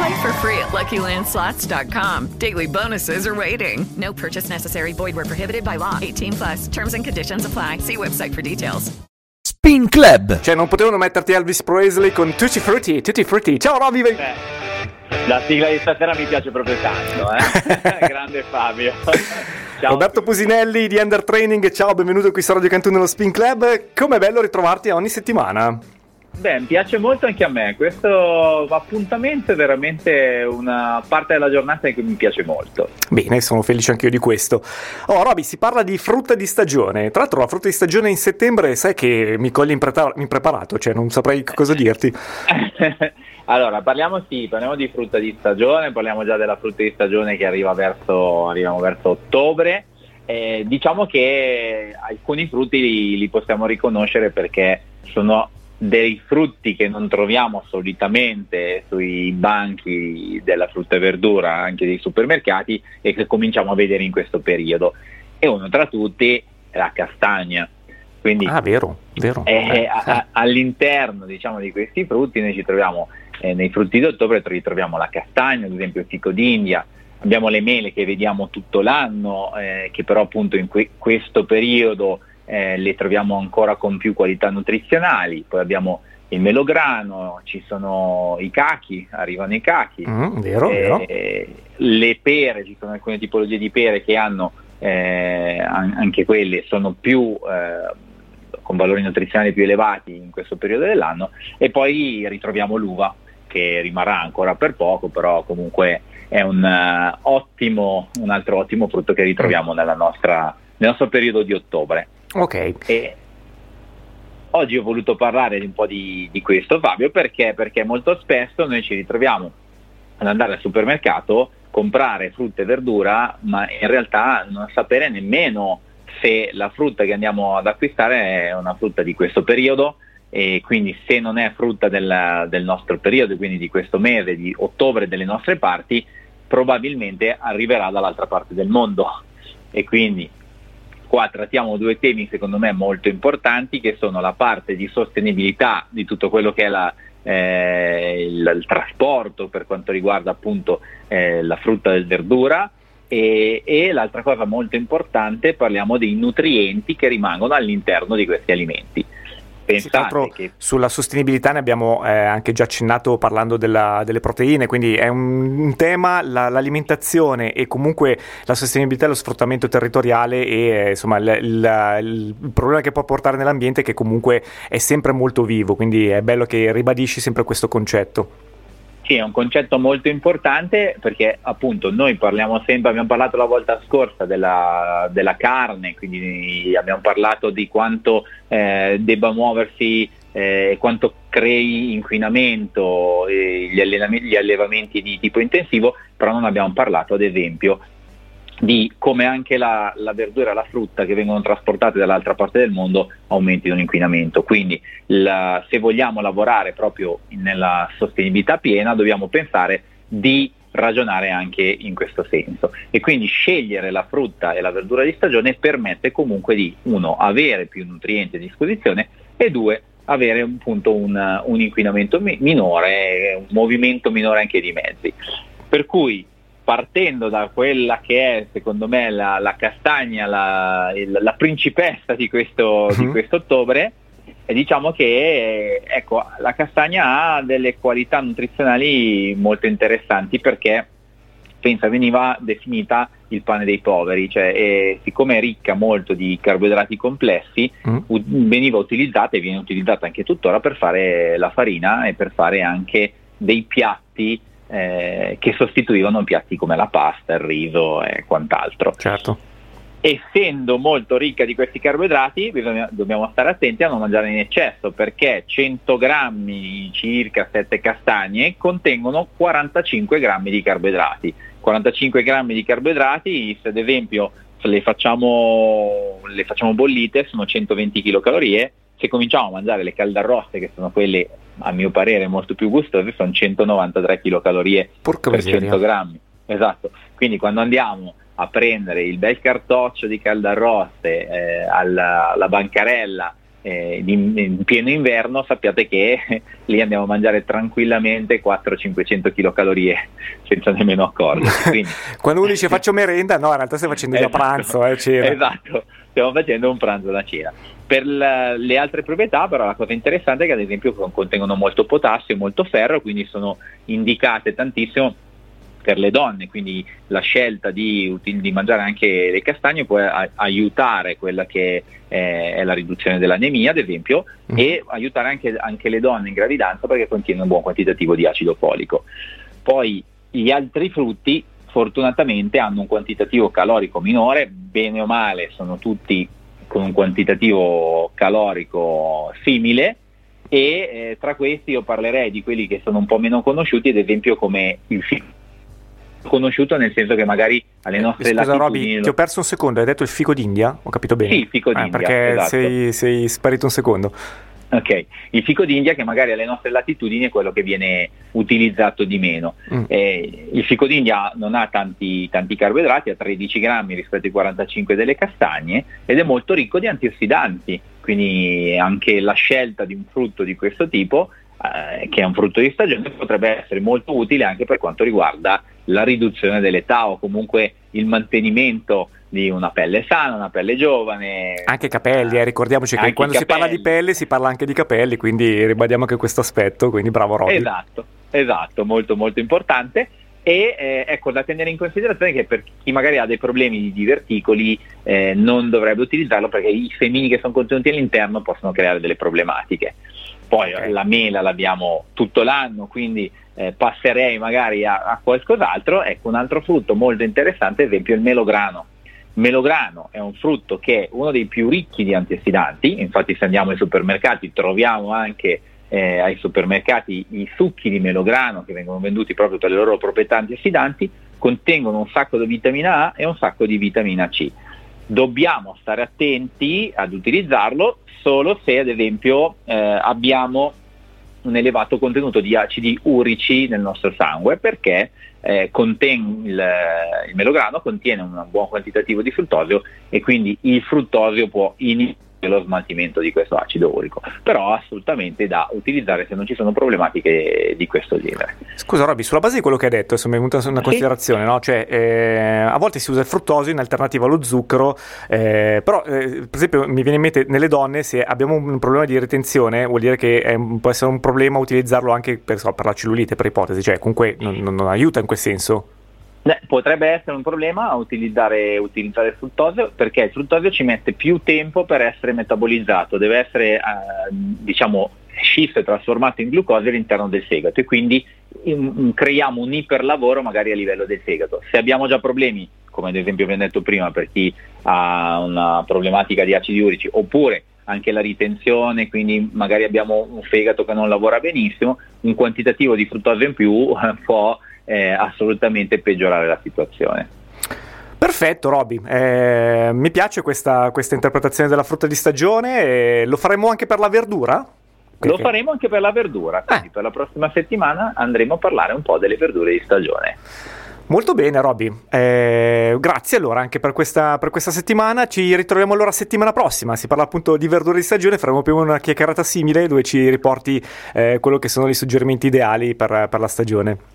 Play for free at LuckyLandSlots.com. Daily bonuses are waiting. No purchase necessary. Void where prohibited by law. 18 plus. Terms and conditions apply. See website for details. Spin Club. Cioè, non potevano metterti Elvis Presley con Tutti Frutti, Tutti Frutti. Ciao, Roby. La sigla di stasera mi piace proprio tanto, eh? Grande Fabio. Ciao. Roberto Pusinelli di Under Training, ciao, benvenuto qui su Radio Cantù nello Spin Club. Com'è bello ritrovarti ogni settimana? Beh, piace molto anche a me. Questo appuntamento è veramente una parte della giornata che mi piace molto. Bene, sono felice anche io di questo. Oh, Roby, si parla di frutta di stagione. Tra l'altro, la frutta di stagione in settembre, sai che mi coglie impreparato, cioè non saprei cosa dirti. allora, parliamo sì, parliamo di frutta di stagione, parliamo già della frutta di stagione che arriva verso, arriviamo verso ottobre. Eh, diciamo che alcuni frutti li, li possiamo riconoscere perché sono dei frutti che non troviamo solitamente sui banchi della frutta e verdura, anche dei supermercati, e che cominciamo a vedere in questo periodo. E uno tra tutti è la castagna. Quindi ah, vero, vero. Eh, a, all'interno diciamo, di questi frutti noi ci troviamo, eh, nei frutti d'ottobre ritroviamo la castagna, ad esempio il fico d'India, abbiamo le mele che vediamo tutto l'anno, eh, che però appunto in que- questo periodo eh, le troviamo ancora con più qualità nutrizionali, poi abbiamo il melograno, ci sono i cachi, arrivano i cachi, mm, vero, eh, vero. le pere, ci sono alcune tipologie di pere che hanno eh, anche quelle, sono più eh, con valori nutrizionali più elevati in questo periodo dell'anno e poi ritroviamo l'uva che rimarrà ancora per poco, però comunque è un, uh, ottimo, un altro ottimo frutto che ritroviamo nella nostra, nel nostro periodo di ottobre. Ok. E oggi ho voluto parlare un po' di, di questo, Fabio, perché? Perché molto spesso noi ci ritroviamo ad andare al supermercato, comprare frutta e verdura, ma in realtà non sapere nemmeno se la frutta che andiamo ad acquistare è una frutta di questo periodo e quindi se non è frutta del, del nostro periodo, quindi di questo mese, di ottobre delle nostre parti, probabilmente arriverà dall'altra parte del mondo. E quindi qua trattiamo due temi secondo me molto importanti che sono la parte di sostenibilità di tutto quello che è la, eh, il, il, trasporto per quanto riguarda appunto eh, la frutta e verdura e, e, l'altra cosa molto importante parliamo dei nutrienti che rimangono all'interno di questi alimenti. Pensate che... Sulla sostenibilità ne abbiamo eh, anche già accennato parlando della, delle proteine, quindi è un, un tema, la, l'alimentazione e comunque la sostenibilità e lo sfruttamento territoriale e eh, insomma il, il, il, problema che può portare nell'ambiente che comunque è sempre molto vivo, quindi è bello che ribadisci sempre questo concetto. Sì, è un concetto molto importante perché appunto noi parliamo sempre, abbiamo parlato la volta scorsa della, della carne, quindi abbiamo parlato di quanto eh, debba muoversi eh, quanto crei inquinamento eh, gli, gli allevamenti di tipo intensivo, però non abbiamo parlato ad esempio di come anche la, la, verdura e la frutta che vengono trasportate dall'altra parte del mondo aumentino l'inquinamento. Quindi la, se vogliamo lavorare proprio nella sostenibilità piena dobbiamo pensare di ragionare anche in questo senso e quindi scegliere la frutta e la verdura di stagione permette comunque di uno avere più nutrienti a disposizione e due avere appunto un, un inquinamento mi- minore, un movimento minore anche di mezzi. Per cui partendo da quella che è secondo me la, la castagna, la, il, la, principessa di questo, questo ottobre, e diciamo che ecco, la castagna ha delle qualità nutrizionali molto interessanti perché pensa veniva definita il pane dei poveri, cioè è, siccome è ricca molto di carboidrati complessi, mm. u- veniva utilizzata e viene utilizzata anche tuttora per fare la farina e per fare anche dei piatti eh, che sostituivano piatti come la pasta, il riso e quant'altro. Certo. Essendo molto ricca di questi carboidrati, bisogna, dobbiamo stare attenti a non mangiare in eccesso perché 100 grammi, circa 7 castagne, contengono 45 grammi di carboidrati. 45 grammi di carboidrati, se ad esempio le facciamo, le facciamo bollite, sono 120 kcal. Se cominciamo a mangiare le caldarroste, che sono quelle a mio parere molto più gustose, sono 193 kcal Porca per miseria. 100 grammi. Esatto. Quindi quando andiamo a prendere il bel cartoccio di caldarroste eh, alla, alla, bancarella eh, in, in, pieno inverno, sappiate che lì andiamo a mangiare tranquillamente 400-500 kcal senza nemmeno accorgerci. Quando uno dice faccio merenda, no, in realtà stai facendo esatto. da pranzo, eh. Esatto, stiamo facendo un pranzo da cena. Per la, le altre proprietà, però, la cosa interessante è che ad esempio contengono molto potassio e molto ferro, quindi sono indicate tantissimo per le donne, quindi la scelta di, di mangiare anche le castagne può a, aiutare quella che è, è, la riduzione dell'anemia, ad esempio, mm. e aiutare anche, anche, le donne in gravidanza perché contiene un buon quantitativo di acido folico. Poi gli altri frutti fortunatamente hanno un quantitativo calorico minore, bene o male sono tutti con un quantitativo calorico simile, e eh, tra questi io parlerei di quelli che sono un po' meno conosciuti, ad esempio come il fico conosciuto nel senso che magari alle nostre eh, Scusa latitudini... Roby, ti ho perso un secondo, hai detto il fico d'India? Ho capito bene? Sì, il fico d'India, eh, perché esatto. sei, sei sparito un secondo. Ok, il fico d'India che magari alle nostre latitudini è quello che viene utilizzato di meno. Mm. Eh, il fico d'India non ha tanti, tanti, carboidrati, ha 13 grammi rispetto ai 45 delle castagne ed è molto ricco di antiossidanti, quindi anche la scelta di un frutto di questo tipo, eh, che è un frutto di stagione, potrebbe essere molto utile anche per quanto riguarda la riduzione dell'età o comunque il mantenimento di una pelle sana, una pelle giovane. Anche capelli, eh, ricordiamoci che quando si parla di pelle si parla anche di capelli, quindi ribadiamo anche questo aspetto, quindi bravo Robby. Esatto, esatto, molto molto importante. E eh, ecco da tenere in considerazione che per chi magari ha dei problemi di diverticoli eh, non dovrebbe utilizzarlo perché i semini che sono contenuti all'interno possono creare delle problematiche. Poi okay. la mela l'abbiamo tutto l'anno, quindi eh, passerei magari a, a, qualcos'altro. Ecco, un altro frutto molto interessante, ad esempio il melograno. Il melograno è un frutto che è uno dei più ricchi di antiossidanti, infatti se andiamo ai supermercati troviamo anche eh, ai supermercati i succhi di melograno che vengono venduti proprio per le loro proprietà antiossidanti, contengono un sacco di vitamina A e un sacco di vitamina C. Dobbiamo stare attenti ad utilizzarlo solo se ad esempio eh, abbiamo un elevato contenuto di acidi urici nel nostro sangue perché eh, conten- il, il, melograno contiene un buon quantitativo di fruttosio e quindi il fruttosio può iniziare lo smaltimento di questo acido urico, però assolutamente da utilizzare se non ci sono problematiche di questo genere. Scusa Robby, sulla base di quello che hai detto, mi è venuta una considerazione, no? cioè, eh, a volte si usa il fruttosio in alternativa allo zucchero, eh, però eh, per esempio mi viene in mente nelle donne se abbiamo un problema di retenzione vuol dire che è, può essere un problema utilizzarlo anche per, so, per la cellulite, per ipotesi, cioè comunque non, non, non aiuta in quel senso. Beh, potrebbe essere un problema utilizzare, utilizzare, il fruttosio perché il fruttosio ci mette più tempo per essere metabolizzato, deve essere eh, diciamo scisso e trasformato in glucosio all'interno del fegato e quindi in, creiamo un iperlavoro magari a livello del fegato. Se abbiamo già problemi, come ad esempio ho detto prima per chi ha una problematica di acidi urici oppure anche la ritenzione, quindi magari abbiamo un fegato che non lavora benissimo, un quantitativo di fruttosio in più può eh, assolutamente peggiorare la situazione. Perfetto Roby, eh, mi piace questa, questa, interpretazione della frutta di stagione, eh, lo faremo anche per la verdura? Lo faremo anche per la verdura, quindi Eh. per la prossima settimana andremo a parlare un po' delle verdure di stagione. Molto bene Roby, Eh, grazie allora anche per questa, per questa settimana, ci ritroviamo allora settimana prossima, si parla appunto di verdure di stagione, faremo più una chiacchierata simile dove ci riporti eh, quello che sono i suggerimenti ideali per, per la stagione.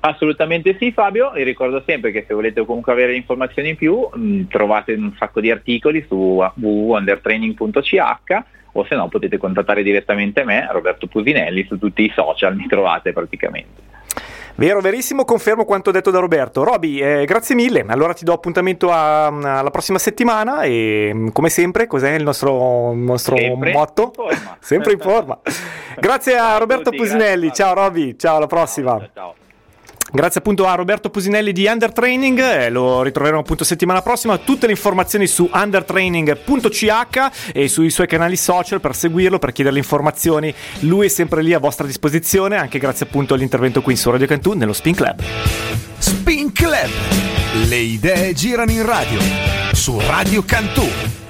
Assolutamente sì Fabio e ricordo sempre che se volete comunque avere informazioni in più mh, trovate un sacco di articoli su www.undertraining.ch o se no potete contattare direttamente me, Roberto Pusinelli, su tutti i social mi trovate praticamente. Vero, verissimo, confermo quanto detto da Roberto. Roby, eh, grazie mille. Allora ti do appuntamento a, alla prossima settimana e mm, come sempre, cos'è il nostro, il nostro Sempre motto? in sempre in forma. Grazie a Roberto Pusinelli. Ciao Roby, ciao alla prossima. Ciao, ciao. Grazie appunto a Roberto Pusinelli di Under Training, eh, lo ritroveremo appunto settimana prossima. Tutte le informazioni su undertraining.ch e sui suoi canali social per seguirlo, per chiedere le informazioni. Lui è sempre lì a vostra disposizione, anche grazie appunto all'intervento qui su Radio Cantù nello Spin Club. Spin Club. Le idee girano in radio. Su Radio Cantù.